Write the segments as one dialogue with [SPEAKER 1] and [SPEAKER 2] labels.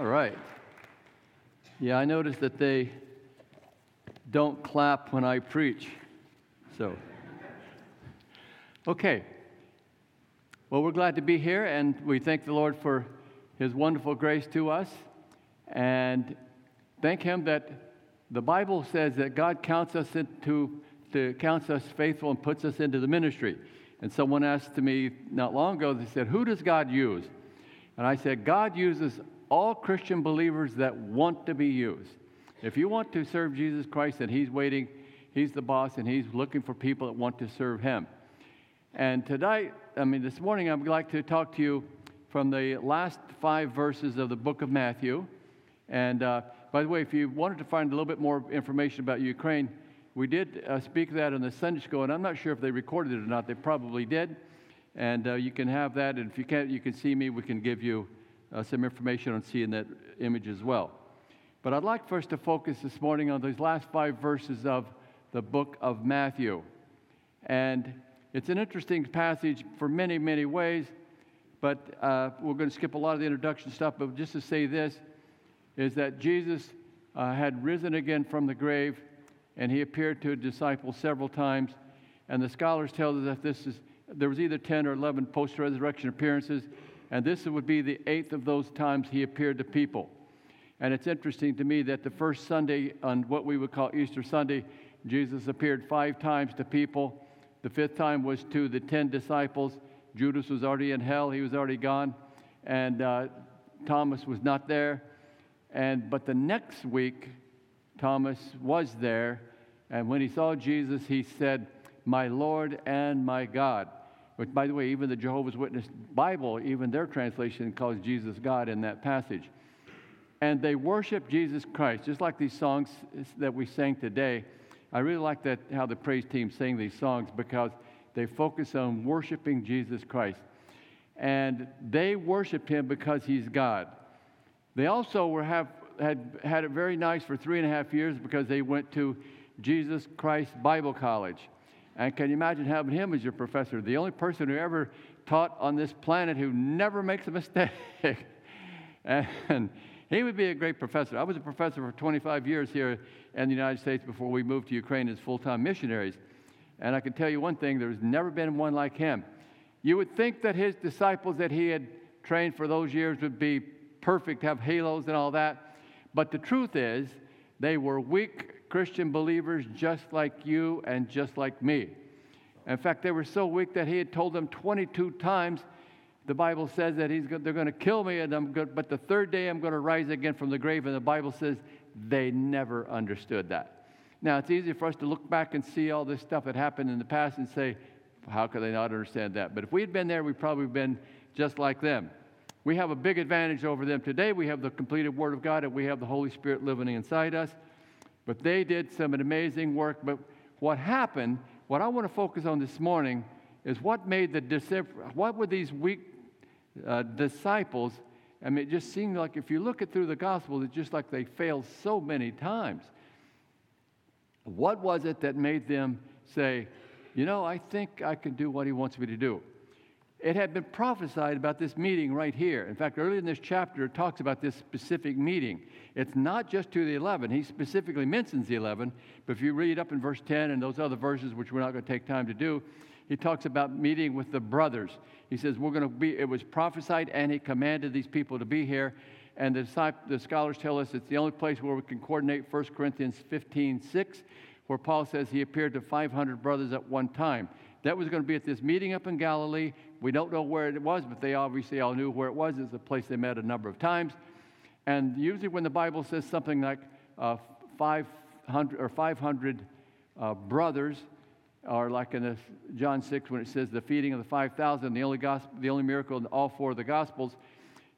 [SPEAKER 1] All right. Yeah, I noticed that they don't clap when I preach. So, okay. Well, we're glad to be here, and we thank the Lord for His wonderful grace to us. And thank Him that the Bible says that God counts us into, to, counts us faithful and puts us into the ministry. And someone asked to me not long ago, they said, Who does God use? And I said, God uses all Christian believers that want to be used. If you want to serve Jesus Christ and He's waiting, He's the boss and He's looking for people that want to serve Him. And tonight, I mean, this morning, I'd like to talk to you from the last five verses of the book of Matthew. And uh, by the way, if you wanted to find a little bit more information about Ukraine, we did uh, speak that in the Sunday school, and I'm not sure if they recorded it or not. They probably did. And uh, you can have that. And if you can't, you can see me. We can give you uh, some information on seeing that image as well. But I'd like first to focus this morning on these last five verses of the book of Matthew. And it's an interesting passage for many, many ways, but uh, we're going to skip a lot of the introduction stuff. But just to say this is that Jesus uh, had risen again from the grave, and he appeared to disciples several times. And the scholars tell us that this is there was either 10 or 11 post-resurrection appearances, and this would be the eighth of those times he appeared to people. And it's interesting to me that the first Sunday, on what we would call Easter Sunday, Jesus appeared five times to people. The fifth time was to the 10 disciples. Judas was already in hell, he was already gone, and uh, Thomas was not there. And but the next week, Thomas was there, and when he saw Jesus, he said, "My Lord and my God." Which, by the way, even the Jehovah's Witness Bible, even their translation calls Jesus God in that passage. And they worship Jesus Christ, just like these songs that we sang today. I really like that how the praise team sang these songs because they focus on worshiping Jesus Christ. And they worshiped him because he's God. They also were have, had, had it very nice for three and a half years because they went to Jesus Christ Bible College. And can you imagine having him as your professor? The only person who ever taught on this planet who never makes a mistake. and he would be a great professor. I was a professor for 25 years here in the United States before we moved to Ukraine as full time missionaries. And I can tell you one thing there's never been one like him. You would think that his disciples that he had trained for those years would be perfect, have halos and all that. But the truth is, they were weak Christian believers just like you and just like me. In fact, they were so weak that he had told them 22 times. The Bible says that he's, they're going to kill me, and I'm good, but the third day I'm going to rise again from the grave. And the Bible says they never understood that. Now, it's easy for us to look back and see all this stuff that happened in the past and say, how could they not understand that? But if we had been there, we'd probably been just like them. We have a big advantage over them today. We have the completed Word of God, and we have the Holy Spirit living inside us. But they did some amazing work. But what happened, what I want to focus on this morning, is what made the disciples, what were these weak uh, disciples? I mean, it just seemed like if you look at through the Gospels, it's just like they failed so many times. What was it that made them say, you know, I think I can do what he wants me to do? It had been prophesied about this meeting right here. In fact, early in this chapter, it talks about this specific meeting. It's not just to the 11. He specifically mentions the 11, but if you read up in verse 10 and those other verses, which we're not going to take time to do, he talks about meeting with the brothers. He says, We're going to be, it was prophesied, and he commanded these people to be here. And the, the scholars tell us it's the only place where we can coordinate 1 Corinthians 15 6, where Paul says he appeared to 500 brothers at one time. That was going to be at this meeting up in Galilee. We don't know where it was, but they obviously all knew where it was. It's a place they met a number of times. And usually, when the Bible says something like uh, 500 or 500 uh, brothers, or like in John 6 when it says the feeding of the 5,000, the only gospel, the only miracle in all four of the Gospels,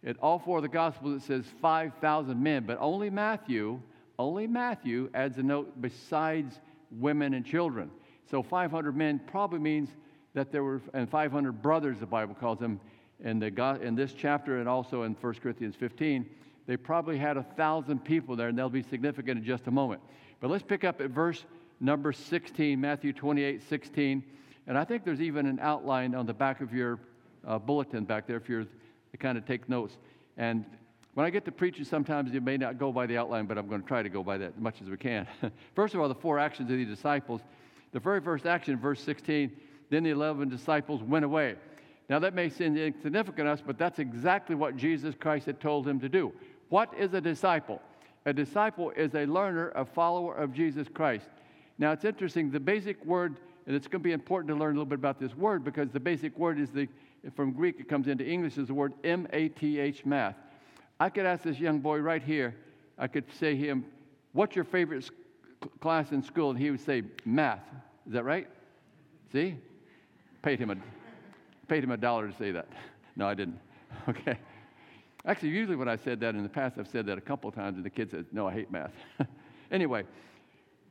[SPEAKER 1] in all four of the Gospels it says 5,000 men, but only Matthew, only Matthew adds a note besides women and children. So 500 men probably means that there were, and 500 brothers, the Bible calls them, in, the, in this chapter and also in 1 Corinthians 15. They probably had a thousand people there, and they'll be significant in just a moment. But let's pick up at verse number 16, Matthew 28 16. And I think there's even an outline on the back of your uh, bulletin back there if you're to kind of take notes. And When I get to preaching, sometimes you may not go by the outline, but I'm going to try to go by that as much as we can. first of all, the four actions of the disciples. The very first action, verse 16, then the 11 disciples went away. Now, that may seem insignificant to us, but that's exactly what Jesus Christ had told him to do. What is a disciple? A disciple is a learner, a follower of Jesus Christ. Now, it's interesting, the basic word, and it's going to be important to learn a little bit about this word because the basic word is the, from Greek, it comes into English as the word M A T H, math. I could ask this young boy right here, I could say to him, What's your favorite class in school? And he would say, Math. Is that right? See? Paid him a, paid him a dollar to say that. No, I didn't. Okay. Actually, usually when I said that in the past, I've said that a couple times, and the kid says, No, I hate math. anyway,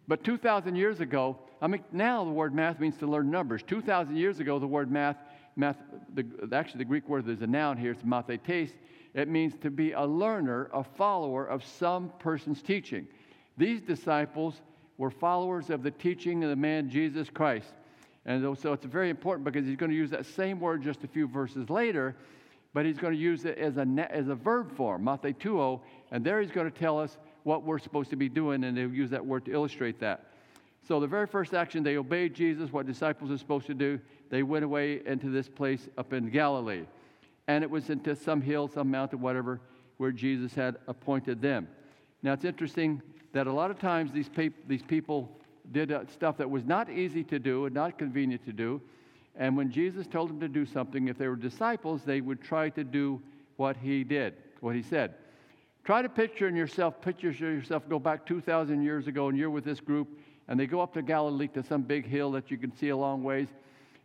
[SPEAKER 1] but 2,000 years ago, I mean, now the word math means to learn numbers. 2,000 years ago, the word math, math the, actually, the Greek word, there's a noun here, it's mathetes. It means to be a learner, a follower of some person's teaching. These disciples were followers of the teaching of the man Jesus Christ. And so it's very important because he's going to use that same word just a few verses later, but he's going to use it as a, as a verb form, mathetuo, and there he's going to tell us what we're supposed to be doing, and they'll use that word to illustrate that. So, the very first action, they obeyed Jesus, what disciples are supposed to do. They went away into this place up in Galilee. And it was into some hill, some mountain, whatever, where Jesus had appointed them. Now, it's interesting that a lot of times these, pe- these people did uh, stuff that was not easy to do and not convenient to do. And when Jesus told them to do something, if they were disciples, they would try to do what he did, what he said. Try to picture in yourself, picture yourself go back 2,000 years ago and you're with this group and they go up to Galilee to some big hill that you can see a long ways.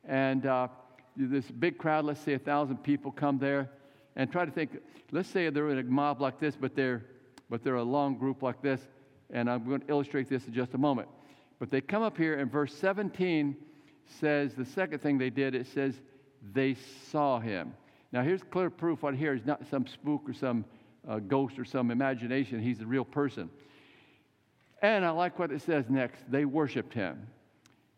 [SPEAKER 1] And uh, this big crowd, let's say a thousand people come there. And try to think, let's say they're in a mob like this, but they're, but they're a long group like this. And I'm going to illustrate this in just a moment. But they come up here, and verse 17 says the second thing they did, it says they saw him. Now, here's clear proof right here is not some spook or some a ghost or some imagination. He's a real person. And I like what it says next. They worshiped him.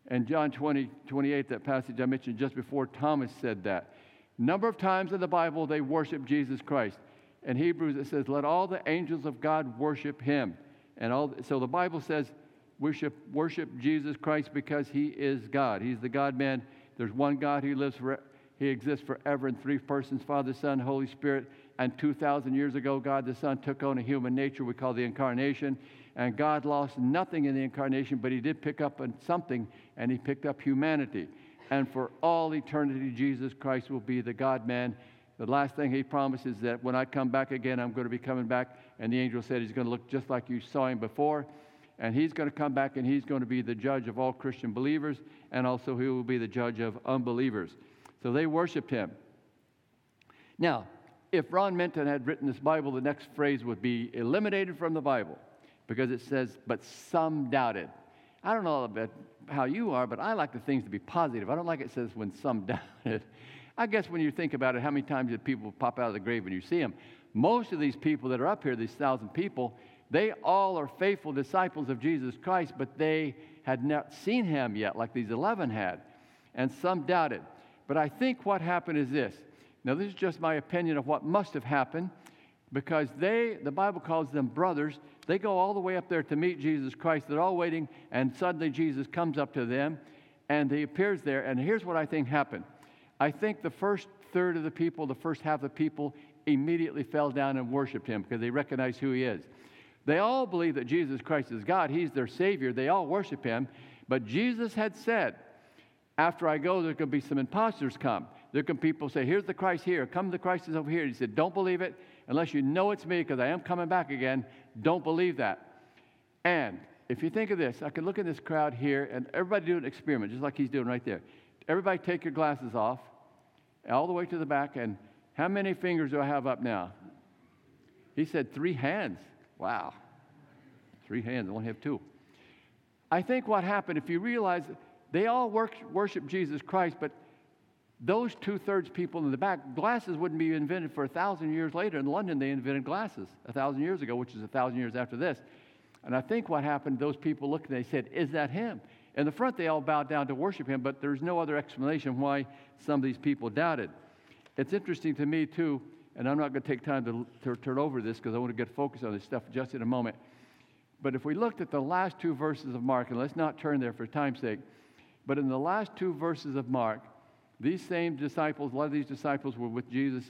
[SPEAKER 1] And John 20, 28, that passage I mentioned just before, Thomas said that. Number of times in the Bible, they worship Jesus Christ. In Hebrews, it says, Let all the angels of God worship him. And all, so the Bible says, worship, worship Jesus Christ because he is God. He's the God man. There's one God who lives for, he exists forever in three persons Father, Son, Holy Spirit. And 2,000 years ago, God the Son took on a human nature we call the incarnation. And God lost nothing in the incarnation, but He did pick up something, and He picked up humanity. And for all eternity, Jesus Christ will be the God man. The last thing He promises is that when I come back again, I'm going to be coming back. And the angel said He's going to look just like you saw Him before. And He's going to come back and He's going to be the judge of all Christian believers, and also He will be the judge of unbelievers. So they worshiped Him. Now, if Ron Minton had written this Bible, the next phrase would be eliminated from the Bible because it says, but some doubted. I don't know about how you are, but I like the things to be positive. I don't like it says when some doubted. I guess when you think about it, how many times did people pop out of the grave when you see them? Most of these people that are up here, these thousand people, they all are faithful disciples of Jesus Christ, but they had not seen him yet, like these 11 had. And some doubted. But I think what happened is this now, this is just my opinion of what must have happened because they, the Bible calls them brothers, they go all the way up there to meet Jesus Christ. They're all waiting, and suddenly Jesus comes up to them and he appears there. And here's what I think happened I think the first third of the people, the first half of the people, immediately fell down and worshiped him because they recognized who he is. They all believe that Jesus Christ is God, he's their Savior. They all worship him. But Jesus had said, After I go, there could be some imposters come. There can people say, Here's the Christ here. Come, the Christ is over here. He said, Don't believe it unless you know it's me because I am coming back again. Don't believe that. And if you think of this, I could look at this crowd here and everybody do an experiment, just like he's doing right there. Everybody take your glasses off, all the way to the back, and how many fingers do I have up now? He said, Three hands. Wow. Three hands, I only have two. I think what happened, if you realize they all worship Jesus Christ, but those two thirds people in the back, glasses wouldn't be invented for a thousand years later. In London, they invented glasses a thousand years ago, which is a thousand years after this. And I think what happened, those people looked and they said, Is that him? In the front, they all bowed down to worship him, but there's no other explanation why some of these people doubted. It's interesting to me, too, and I'm not going to take time to, to turn over this because I want to get focused on this stuff just in a moment. But if we looked at the last two verses of Mark, and let's not turn there for time's sake, but in the last two verses of Mark, these same disciples, a lot of these disciples were with Jesus,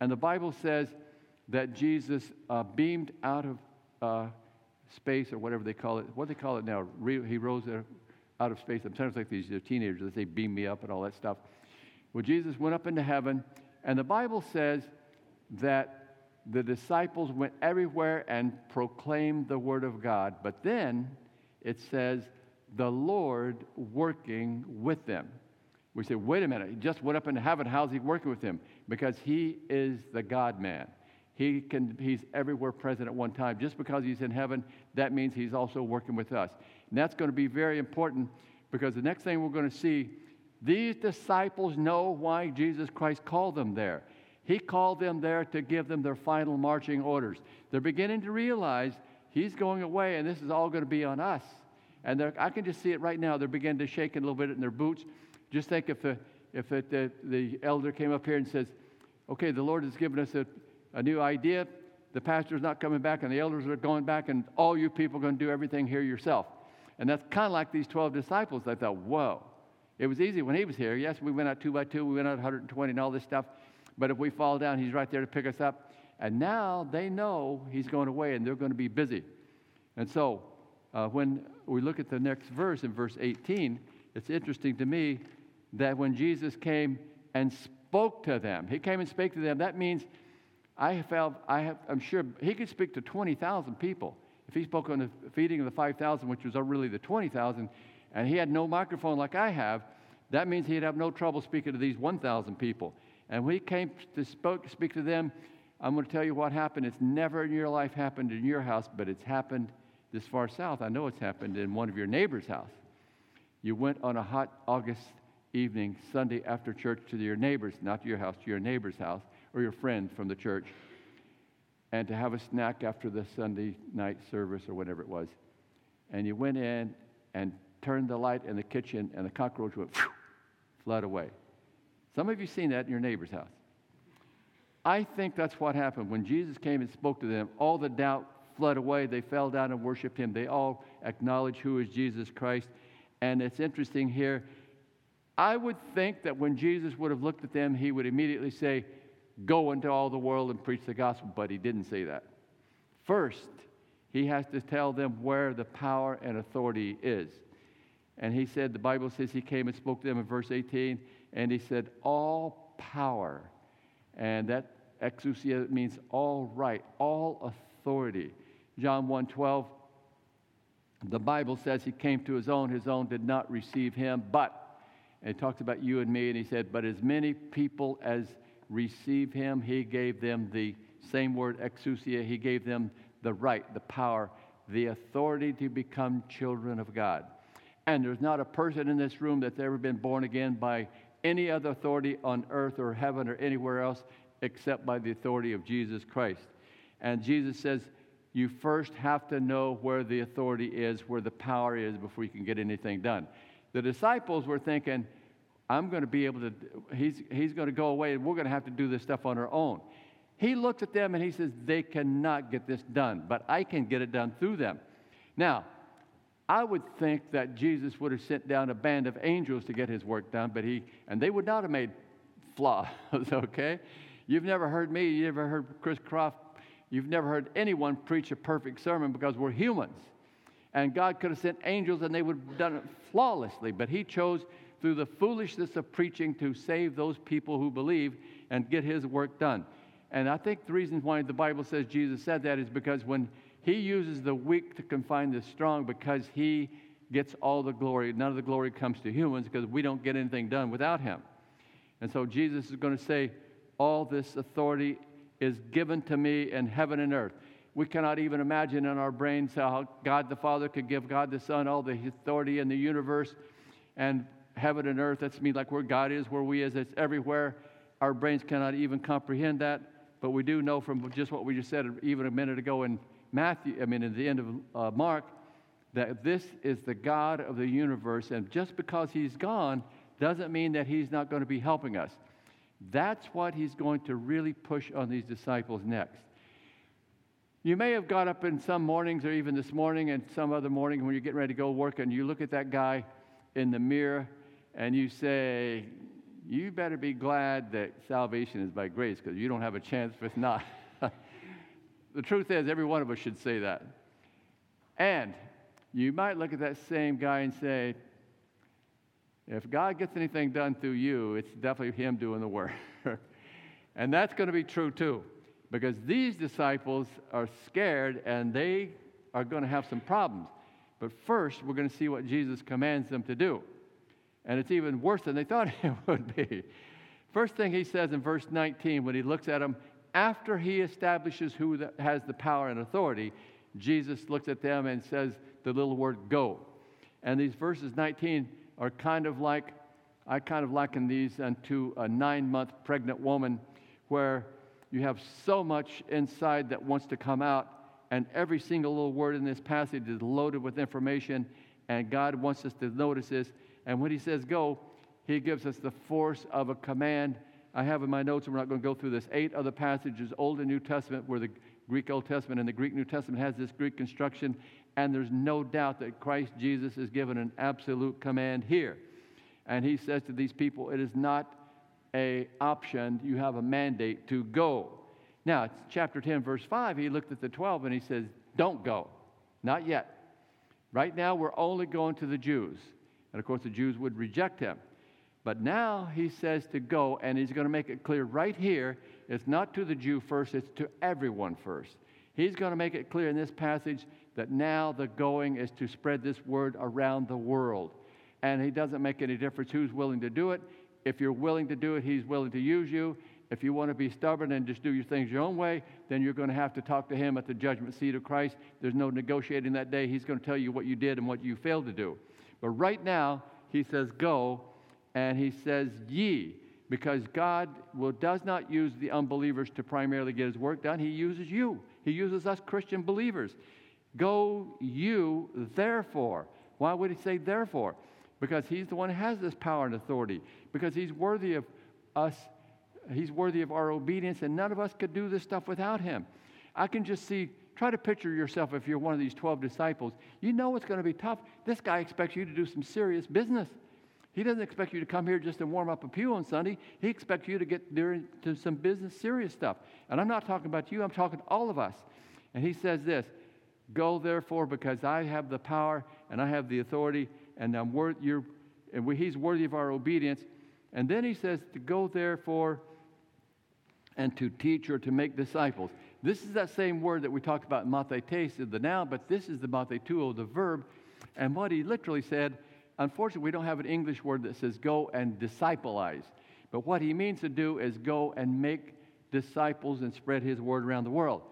[SPEAKER 1] and the Bible says that Jesus uh, beamed out of uh, space or whatever they call it. What do they call it now? Re- he rose out of space. I'm Sometimes like these teenagers, they beam me up and all that stuff. Well, Jesus went up into heaven, and the Bible says that the disciples went everywhere and proclaimed the word of God. But then it says, the Lord working with them. We say, wait a minute, he just went up into heaven. How's he working with him? Because he is the God man. He can, he's everywhere present at one time. Just because he's in heaven, that means he's also working with us. And that's going to be very important because the next thing we're going to see, these disciples know why Jesus Christ called them there. He called them there to give them their final marching orders. They're beginning to realize he's going away and this is all going to be on us. And I can just see it right now. They're beginning to shake a little bit in their boots. Just think if the, if it, the, the elder came up here and says, okay, the Lord has given us a, a new idea. The pastor's not coming back and the elders are going back and all you people are going to do everything here yourself. And that's kind of like these 12 disciples. They thought, whoa. It was easy when he was here. Yes, we went out two by two, we went out 120 and all this stuff. But if we fall down, he's right there to pick us up. And now they know he's going away and they're going to be busy. And so uh, when we look at the next verse in verse 18, it's interesting to me that when Jesus came and spoke to them, he came and spoke to them. That means I felt, I have, I'm sure he could speak to 20,000 people. If he spoke on the feeding of the 5,000, which was really the 20,000, and he had no microphone like I have, that means he'd have no trouble speaking to these 1,000 people. And when he came to spoke, speak to them, I'm going to tell you what happened. It's never in your life happened in your house, but it's happened this far south. I know it's happened in one of your neighbor's house. You went on a hot August evening, Sunday after church, to your neighbor's, not to your house, to your neighbor's house or your friend from the church, and to have a snack after the Sunday night service or whatever it was. And you went in and turned the light in the kitchen, and the cockroach went, whew, fled away. Some of you seen that in your neighbor's house. I think that's what happened. When Jesus came and spoke to them, all the doubt fled away. They fell down and worshiped him. They all acknowledged who is Jesus Christ. And it's interesting here. I would think that when Jesus would have looked at them, he would immediately say, Go into all the world and preach the gospel. But he didn't say that. First, he has to tell them where the power and authority is. And he said, the Bible says he came and spoke to them in verse 18 and he said, All power. And that exousia means all right, all authority. John 1 12, the Bible says he came to his own, his own did not receive him, but, and he talks about you and me, and he said, But as many people as receive him, he gave them the same word, exousia, he gave them the right, the power, the authority to become children of God. And there's not a person in this room that's ever been born again by any other authority on earth or heaven or anywhere else except by the authority of Jesus Christ. And Jesus says, you first have to know where the authority is, where the power is, before you can get anything done. The disciples were thinking, I'm going to be able to, he's, he's going to go away and we're going to have to do this stuff on our own. He looks at them and he says, They cannot get this done, but I can get it done through them. Now, I would think that Jesus would have sent down a band of angels to get his work done, but he, and they would not have made flaws, okay? You've never heard me, You've never heard Chris Croft, you've never heard anyone preach a perfect sermon because we're humans. And God could have sent angels and they would have done it flawlessly, but he chose through the foolishness of preaching to save those people who believe and get his work done. And I think the reason why the Bible says Jesus said that is because when he uses the weak to confine the strong because he gets all the glory. None of the glory comes to humans because we don't get anything done without him. And so Jesus is going to say, All this authority is given to me in heaven and earth. We cannot even imagine in our brains how God the Father could give God the Son all the authority in the universe and heaven and earth. That's mean like where God is, where we is, it's everywhere. Our brains cannot even comprehend that. But we do know from just what we just said even a minute ago in Matthew, I mean, at the end of uh, Mark, that this is the God of the universe, and just because he's gone doesn't mean that he's not going to be helping us. That's what he's going to really push on these disciples next. You may have got up in some mornings or even this morning and some other morning when you're getting ready to go work and you look at that guy in the mirror and you say, You better be glad that salvation is by grace because you don't have a chance if it's not. the truth is, every one of us should say that. And you might look at that same guy and say, if God gets anything done through you, it's definitely Him doing the work. and that's going to be true too, because these disciples are scared and they are going to have some problems. But first, we're going to see what Jesus commands them to do. And it's even worse than they thought it would be. First thing he says in verse 19, when he looks at them, after he establishes who has the power and authority, Jesus looks at them and says the little word go. And these verses 19 are kind of like, I kind of liken these unto a nine month pregnant woman where you have so much inside that wants to come out, and every single little word in this passage is loaded with information, and God wants us to notice this. And when He says go, He gives us the force of a command. I have in my notes, and we're not going to go through this, eight other passages, Old and New Testament, where the Greek Old Testament and the Greek New Testament has this Greek construction, and there's no doubt that Christ Jesus is given an absolute command here. And he says to these people, it is not a option, you have a mandate to go. Now, it's chapter 10, verse 5. He looked at the 12 and he says, Don't go. Not yet. Right now, we're only going to the Jews. And of course, the Jews would reject him. But now he says to go, and he's going to make it clear right here it's not to the Jew first, it's to everyone first. He's going to make it clear in this passage that now the going is to spread this word around the world. And he doesn't make any difference who's willing to do it. If you're willing to do it, he's willing to use you. If you want to be stubborn and just do your things your own way, then you're going to have to talk to him at the judgment seat of Christ. There's no negotiating that day. He's going to tell you what you did and what you failed to do. But right now, he says, Go, and he says, Ye, because God will, does not use the unbelievers to primarily get his work done. He uses you, he uses us Christian believers. Go you, therefore. Why would he say therefore? Because he's the one who has this power and authority. Because he's worthy of us, he's worthy of our obedience, and none of us could do this stuff without him. I can just see, try to picture yourself if you're one of these 12 disciples. You know it's going to be tough. This guy expects you to do some serious business. He doesn't expect you to come here just to warm up a pew on Sunday. He expects you to get into some business, serious stuff. And I'm not talking about you, I'm talking to all of us. And he says this Go therefore, because I have the power and I have the authority, and I'm worth you're, and we, He's worthy of our obedience. And then He says to go therefore and to teach or to make disciples. This is that same word that we talked about in mathetes, the noun, but this is the mathetuo, the verb. And what he literally said, unfortunately, we don't have an English word that says go and discipleize. But what he means to do is go and make disciples and spread his word around the world.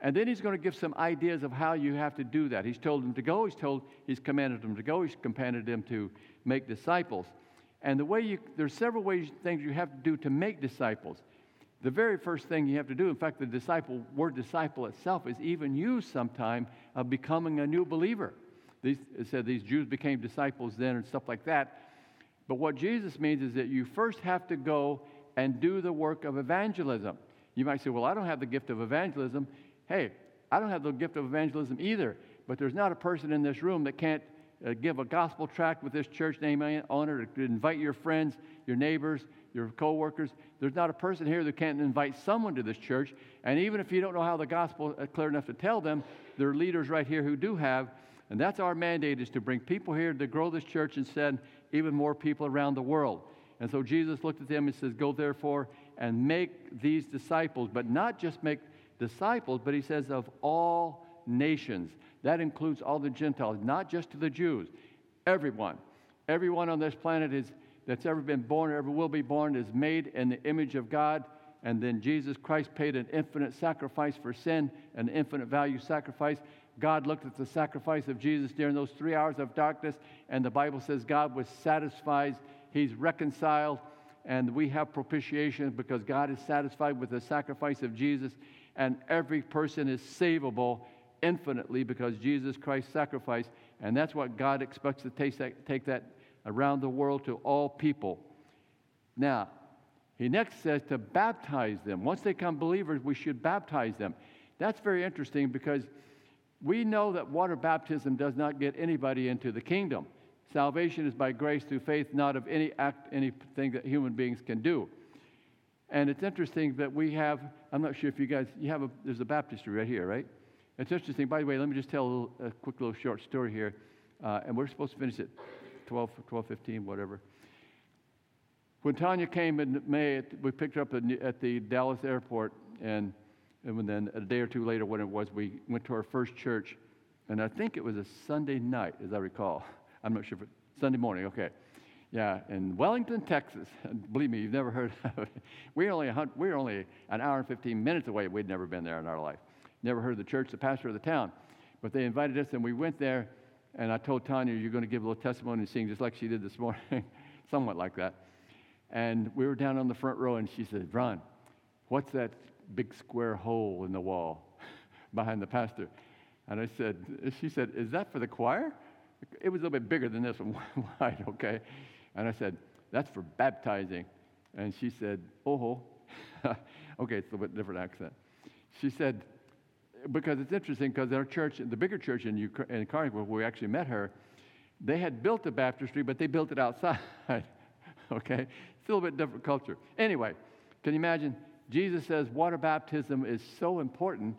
[SPEAKER 1] And then he's going to give some ideas of how you have to do that. He's told them to go, he's told, he's commanded them to go, he's commanded them to make disciples. And the way you, there's several ways, things you have to do to make disciples. The very first thing you have to do, in fact, the disciple, word disciple itself is even used sometime of becoming a new believer. These, it said these Jews became disciples then and stuff like that. But what Jesus means is that you first have to go and do the work of evangelism. You might say, well, I don't have the gift of evangelism. Hey, I don't have the gift of evangelism either, but there's not a person in this room that can't uh, give a gospel tract with this church name on it, to invite your friends, your neighbors, your coworkers. There's not a person here that can't invite someone to this church. And even if you don't know how the gospel is clear enough to tell them, there are leaders right here who do have. And that's our mandate is to bring people here to grow this church and send even more people around the world. And so Jesus looked at them and says, Go therefore and make these disciples, but not just make disciples, but he says of all nations. That includes all the Gentiles, not just to the Jews. Everyone. Everyone on this planet is, that's ever been born or ever will be born is made in the image of God. And then Jesus Christ paid an infinite sacrifice for sin, an infinite value sacrifice. God looked at the sacrifice of Jesus during those three hours of darkness, and the Bible says God was satisfied. He's reconciled, and we have propitiation because God is satisfied with the sacrifice of Jesus and every person is savable infinitely because Jesus Christ sacrificed. And that's what God expects to take that, take that around the world to all people. Now, He next says to baptize them. Once they become believers, we should baptize them. That's very interesting because we know that water baptism does not get anybody into the kingdom. Salvation is by grace through faith, not of any act, anything that human beings can do. And it's interesting that we have, I'm not sure if you guys, you have a, there's a baptistry right here, right? It's interesting. By the way, let me just tell a, little, a quick little short story here. Uh, and we're supposed to finish at 12, 12, 15, whatever. When Tanya came in May, we picked her up at the Dallas airport, and, and then a day or two later, when it was, we went to our first church, and I think it was a Sunday night, as I recall. I'm not sure if it, Sunday morning, okay. Yeah, in Wellington, Texas. Believe me, you've never heard of it. We're only, we're only an hour and 15 minutes away. We'd never been there in our life. Never heard of the church, the pastor of the town. But they invited us, and we went there, and I told Tanya, You're going to give a little testimony and sing just like she did this morning, somewhat like that. And we were down on the front row, and she said, Ron, what's that big square hole in the wall behind the pastor? And I said, She said, Is that for the choir? It was a little bit bigger than this one, wide, okay? And I said, That's for baptizing. And she said, Oh, okay, it's a little bit different accent. She said, Because it's interesting, because our church, the bigger church in, Ukraine, in Carnegie, where we actually met her, they had built a baptistry, but they built it outside. okay? It's a little bit different culture. Anyway, can you imagine? Jesus says water baptism is so important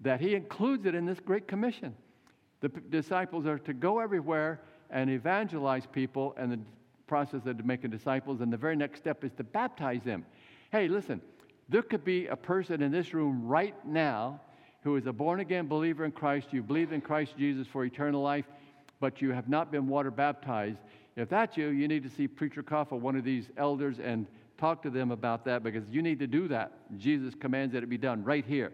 [SPEAKER 1] that he includes it in this great commission. The p- disciples are to go everywhere and evangelize people, and the process of making disciples, and the very next step is to baptize them. Hey, listen, there could be a person in this room right now who is a born again believer in Christ. You believe in Christ Jesus for eternal life, but you have not been water baptized. If that's you, you need to see Preacher Koff or one of these elders and talk to them about that because you need to do that. Jesus commands that it be done right here.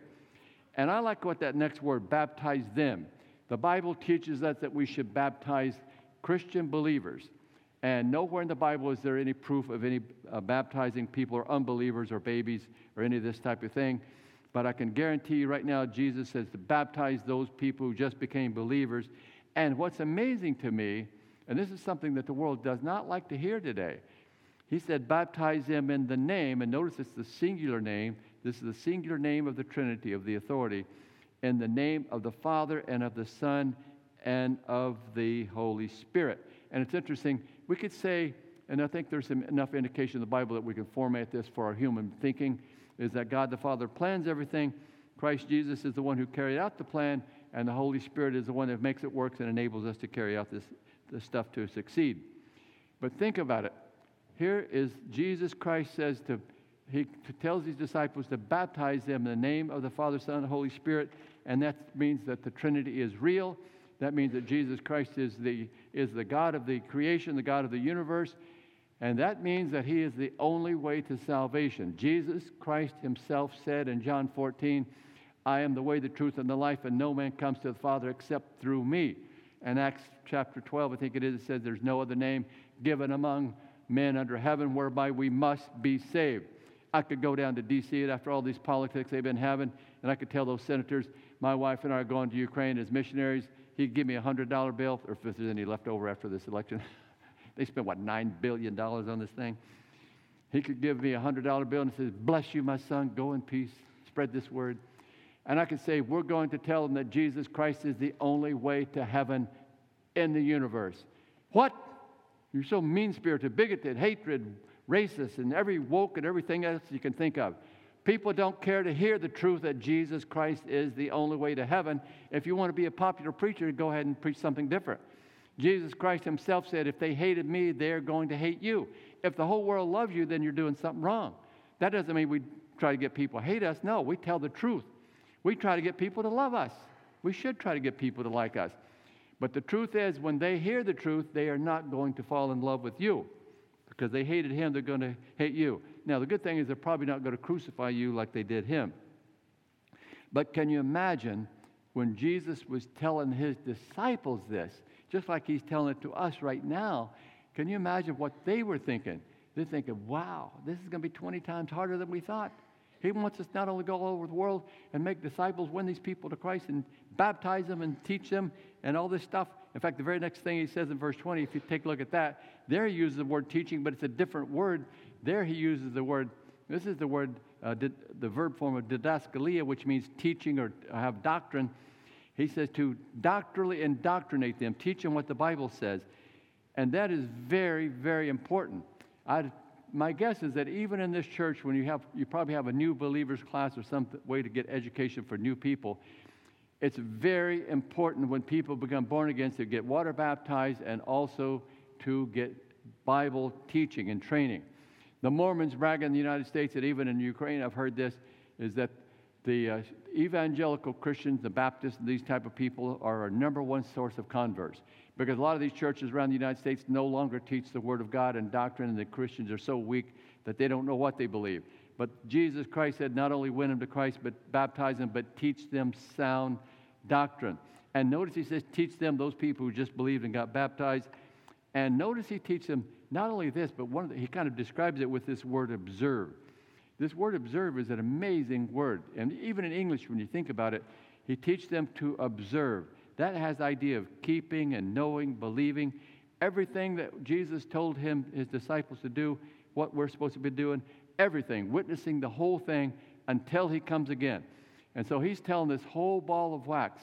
[SPEAKER 1] And I like what that next word, baptize them. The Bible teaches us that we should baptize Christian believers. And nowhere in the Bible is there any proof of any uh, baptizing people or unbelievers or babies or any of this type of thing. But I can guarantee you right now, Jesus says to baptize those people who just became believers. And what's amazing to me, and this is something that the world does not like to hear today, he said, baptize them in the name, and notice it's the singular name. This is the singular name of the Trinity, of the authority, in the name of the Father and of the Son and of the Holy Spirit. And it's interesting, we could say, and I think there's enough indication in the Bible that we can format this for our human thinking, is that God the Father plans everything. Christ Jesus is the one who carried out the plan, and the Holy Spirit is the one that makes it work and enables us to carry out this, this stuff to succeed. But think about it. Here is Jesus Christ says to, he tells his disciples to baptize them in the name of the Father, Son, and Holy Spirit, and that means that the Trinity is real. That means that Jesus Christ is the, is the God of the creation, the God of the universe, and that means that he is the only way to salvation. Jesus Christ himself said in John 14, I am the way, the truth, and the life, and no man comes to the Father except through me. And Acts chapter 12, I think it is, it says there's no other name given among men under heaven whereby we must be saved. I could go down to D.C. and after all these politics they've been having, and I could tell those senators, my wife and I are going to Ukraine as missionaries. He'd give me a $100 bill, or if there's any left over after this election. they spent, what, $9 billion on this thing? He could give me a $100 bill and says, Bless you, my son, go in peace, spread this word. And I could say, We're going to tell them that Jesus Christ is the only way to heaven in the universe. What? You're so mean spirited, bigoted, hatred, racist, and every woke and everything else you can think of. People don't care to hear the truth that Jesus Christ is the only way to heaven. If you want to be a popular preacher, go ahead and preach something different. Jesus Christ himself said, If they hated me, they're going to hate you. If the whole world loves you, then you're doing something wrong. That doesn't mean we try to get people to hate us. No, we tell the truth. We try to get people to love us. We should try to get people to like us. But the truth is, when they hear the truth, they are not going to fall in love with you. Because they hated him, they're going to hate you. Now, the good thing is they're probably not going to crucify you like they did him. But can you imagine when Jesus was telling his disciples this, just like he's telling it to us right now? Can you imagine what they were thinking? They're thinking, wow, this is going to be 20 times harder than we thought. He wants us not only go all over the world and make disciples, win these people to Christ, and baptize them and teach them and all this stuff. In fact, the very next thing he says in verse 20, if you take a look at that, there he uses the word teaching, but it's a different word. There he uses the word This is the word, uh, did, the verb form of didaskalia, which means teaching or have doctrine. He says to doctrinally indoctrinate them, teach them what the Bible says. And that is very, very important. I'd, my guess is that even in this church, when you have, you probably have a new believers class or some way to get education for new people, it's very important when people become born again to get water baptized and also to get Bible teaching and training. The Mormons brag in the United States, and even in Ukraine, I've heard this, is that the uh, evangelical Christians, the Baptists, and these type of people are our number one source of converts. Because a lot of these churches around the United States no longer teach the Word of God and doctrine, and the Christians are so weak that they don't know what they believe. But Jesus Christ said, not only win them to Christ, but baptize them, but teach them sound doctrine. And notice he says, teach them, those people who just believed and got baptized. And notice he teaches them not only this, but one the, he kind of describes it with this word observe. This word observe is an amazing word. And even in English, when you think about it, he teaches them to observe. That has the idea of keeping and knowing, believing. Everything that Jesus told him, his disciples to do, what we're supposed to be doing, everything, witnessing the whole thing until he comes again. And so he's telling this whole ball of wax,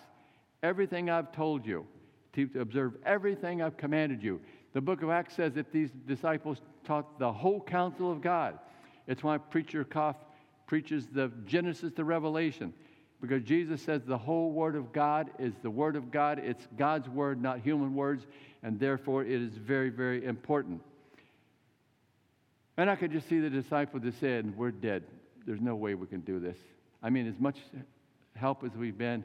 [SPEAKER 1] everything I've told you, to observe everything I've commanded you. The book of Acts says that these disciples taught the whole counsel of God. It's why Preacher Koff preaches the Genesis to Revelation, because Jesus says the whole Word of God is the Word of God. It's God's Word, not human words, and therefore it is very, very important. And I could just see the disciples just said, We're dead. There's no way we can do this. I mean, as much help as we've been,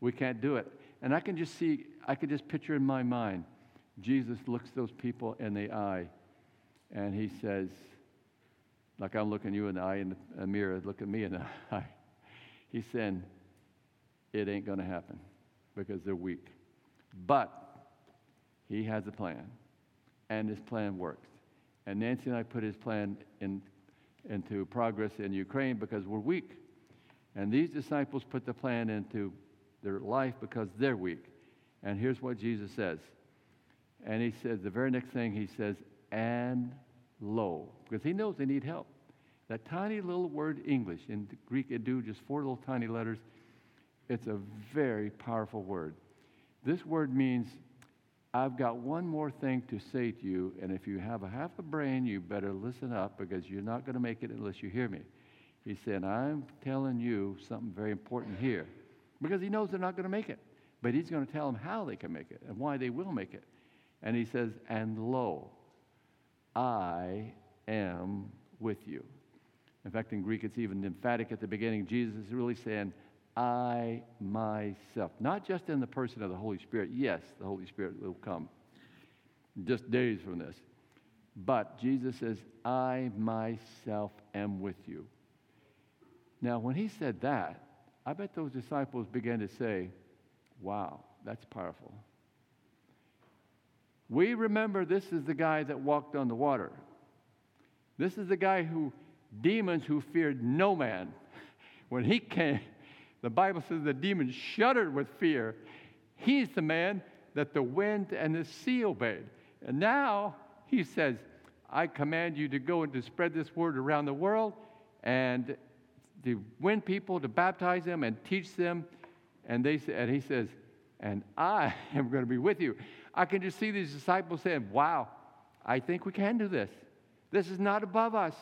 [SPEAKER 1] we can't do it. And I can just see, I can just picture in my mind, Jesus looks those people in the eye and he says, like I'm looking you in the eye in the mirror, look at me in the eye. He's saying, it ain't going to happen because they're weak. But he has a plan, and his plan works. And Nancy and I put his plan in, into progress in Ukraine because we're weak. And these disciples put the plan into their life because they're weak. And here's what Jesus says. And he says, the very next thing he says, and lo, because he knows they need help. That tiny little word English, in Greek do just four little tiny letters, it's a very powerful word. This word means, I've got one more thing to say to you, and if you have a half a brain, you better listen up because you're not going to make it unless you hear me. He said, I'm telling you something very important here. Because he knows they're not going to make it. But he's going to tell them how they can make it and why they will make it. And he says, And lo, I am with you. In fact, in Greek, it's even emphatic at the beginning. Jesus is really saying, I myself. Not just in the person of the Holy Spirit. Yes, the Holy Spirit will come just days from this. But Jesus says, I myself am with you. Now, when he said that, I bet those disciples began to say, Wow, that's powerful. We remember this is the guy that walked on the water. This is the guy who, demons who feared no man. When he came, the Bible says the demons shuddered with fear. He's the man that the wind and the sea obeyed. And now he says, I command you to go and to spread this word around the world and to win people, to baptize them, and teach them. And, they, and he says, and I am going to be with you. I can just see these disciples saying, wow, I think we can do this. This is not above us.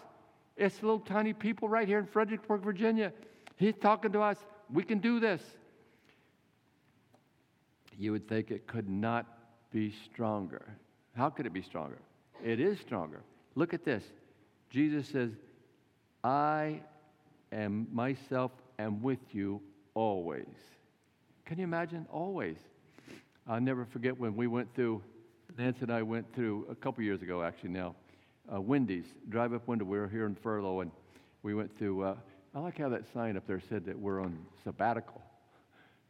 [SPEAKER 1] It's little tiny people right here in Fredericksburg, Virginia. He's talking to us. We can do this. You would think it could not be stronger. How could it be stronger? It is stronger. Look at this. Jesus says, I am myself am with you always. Can you imagine? Always. I'll never forget when we went through, Nancy and I went through a couple years ago, actually now, uh, Wendy's, drive up window. We were here in Furlough, and we went through, uh, I like how that sign up there said that we're on sabbatical.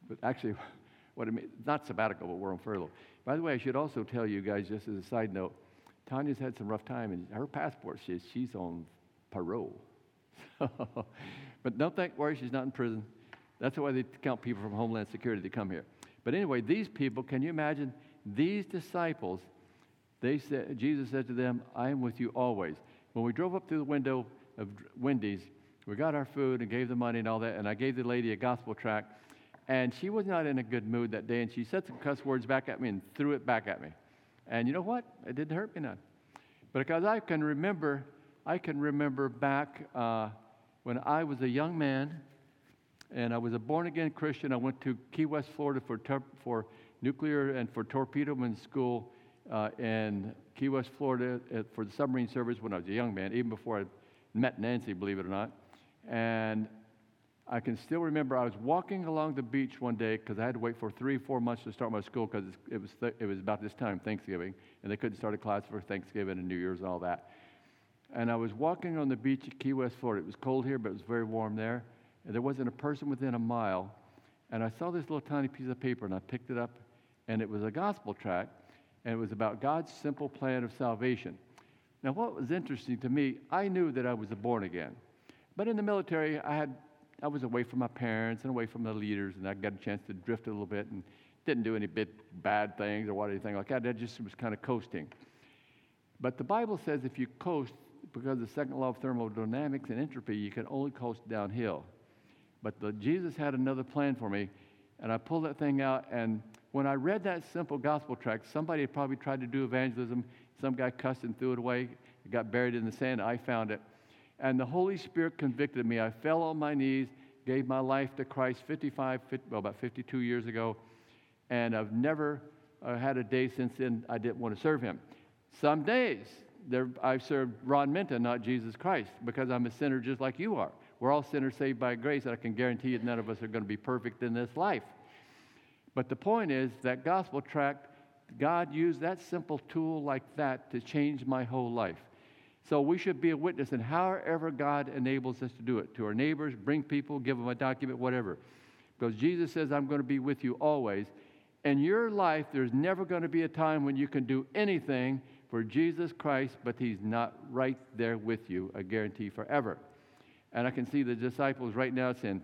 [SPEAKER 1] But actually, what it means, not sabbatical, but we're on furlough. By the way, I should also tell you guys, just as a side note, Tanya's had some rough time, and her passport says she's on parole. but don't think, worry, she's not in prison. That's why they count people from Homeland Security to come here. But anyway, these people, can you imagine? These disciples, they said, Jesus said to them, I am with you always. When we drove up through the window, of Wendy's. We got our food and gave the money and all that, and I gave the lady a gospel tract, and she was not in a good mood that day, and she said some cuss words back at me and threw it back at me. And you know what? It didn't hurt me none. But because I can remember, I can remember back uh, when I was a young man, and I was a born again Christian. I went to Key West, Florida for, tor- for nuclear and for torpedoman school uh, in Key West, Florida uh, for the submarine service when I was a young man, even before I met Nancy, believe it or not. And I can still remember I was walking along the beach one day because I had to wait for three, four months to start my school because it was, th- it was about this time, Thanksgiving, and they couldn't start a class for Thanksgiving and New Year's and all that. And I was walking on the beach at Key West, Florida. It was cold here, but it was very warm there. And there wasn't a person within a mile. And I saw this little tiny piece of paper, and I picked it up, and it was a gospel tract, and it was about God's simple plan of salvation. Now, what was interesting to me, I knew that I was born again. But in the military, I had I was away from my parents and away from the leaders, and I got a chance to drift a little bit and didn't do any bit bad things or what anything like that. I just was kind of coasting. But the Bible says if you coast, because of the second law of thermodynamics and entropy, you can only coast downhill. But the, Jesus had another plan for me, and I pulled that thing out. And when I read that simple gospel tract, somebody had probably tried to do evangelism. Some guy cussed and threw it away. It got buried in the sand. I found it. And the Holy Spirit convicted me. I fell on my knees, gave my life to Christ 55, 50, well, about 52 years ago, and I've never uh, had a day since then I didn't want to serve Him. Some days there, I've served Ron Minton, not Jesus Christ, because I'm a sinner just like you are. We're all sinners saved by grace, and I can guarantee you none of us are going to be perfect in this life. But the point is that gospel tract, God used that simple tool like that to change my whole life. So we should be a witness in however God enables us to do it to our neighbors, bring people, give them a document, whatever. Because Jesus says, I'm going to be with you always. In your life, there's never going to be a time when you can do anything for Jesus Christ, but He's not right there with you, I guarantee forever. And I can see the disciples right now saying,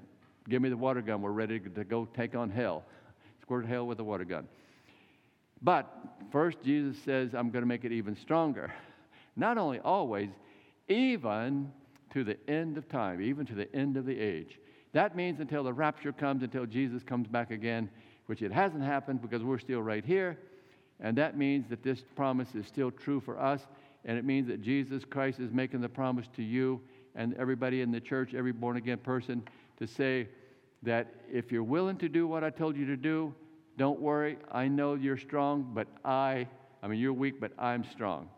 [SPEAKER 1] Give me the water gun. We're ready to go take on hell. Squirt hell with a water gun. But first, Jesus says, I'm going to make it even stronger. Not only always, even to the end of time, even to the end of the age. That means until the rapture comes, until Jesus comes back again, which it hasn't happened because we're still right here. And that means that this promise is still true for us. And it means that Jesus Christ is making the promise to you and everybody in the church, every born again person, to say that if you're willing to do what I told you to do, don't worry. I know you're strong, but I, I mean, you're weak, but I'm strong.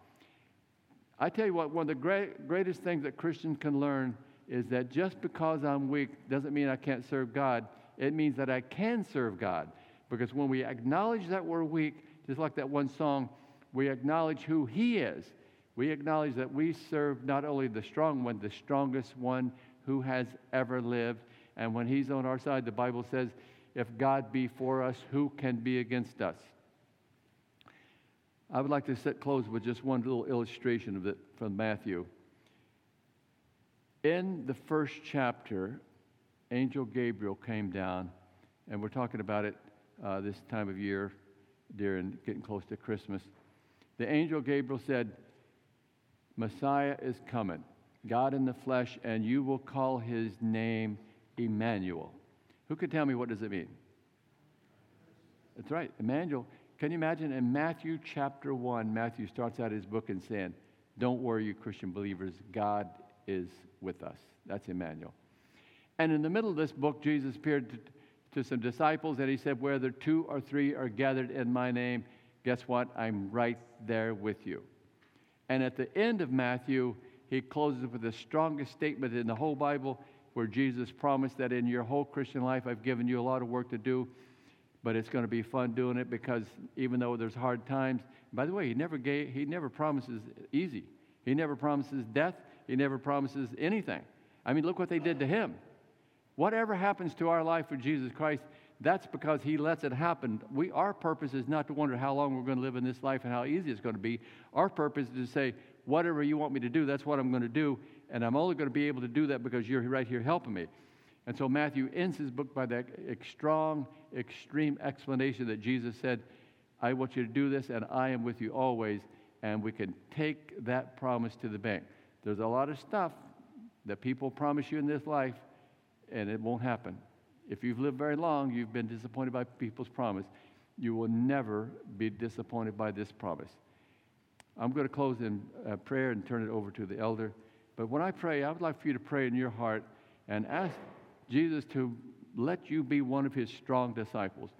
[SPEAKER 1] I tell you what, one of the great, greatest things that Christians can learn is that just because I'm weak doesn't mean I can't serve God. It means that I can serve God. Because when we acknowledge that we're weak, just like that one song, we acknowledge who He is. We acknowledge that we serve not only the strong one, the strongest one who has ever lived. And when He's on our side, the Bible says, if God be for us, who can be against us? I would like to set, close with just one little illustration of it from Matthew. In the first chapter, Angel Gabriel came down, and we're talking about it uh, this time of year, during getting close to Christmas. The angel Gabriel said, Messiah is coming, God in the flesh, and you will call his name Emmanuel. Who could tell me what does it mean? That's right, Emmanuel. Can you imagine in Matthew chapter 1, Matthew starts out his book and saying, Don't worry, you Christian believers, God is with us. That's Emmanuel. And in the middle of this book, Jesus appeared to, to some disciples and he said, Whether two or three are gathered in my name, guess what? I'm right there with you. And at the end of Matthew, he closes with the strongest statement in the whole Bible where Jesus promised that in your whole Christian life, I've given you a lot of work to do but it's going to be fun doing it because even though there's hard times, by the way, he never gave, he never promises easy. He never promises death. He never promises anything. I mean, look what they did to him. Whatever happens to our life with Jesus Christ, that's because he lets it happen. We, our purpose is not to wonder how long we're going to live in this life and how easy it's going to be. Our purpose is to say, whatever you want me to do, that's what I'm going to do. And I'm only going to be able to do that because you're right here helping me. And so Matthew ends his book by that strong, extreme explanation that Jesus said, I want you to do this, and I am with you always. And we can take that promise to the bank. There's a lot of stuff that people promise you in this life, and it won't happen. If you've lived very long, you've been disappointed by people's promise. You will never be disappointed by this promise. I'm going to close in uh, prayer and turn it over to the elder. But when I pray, I would like for you to pray in your heart and ask Jesus to let you be one of his strong disciples.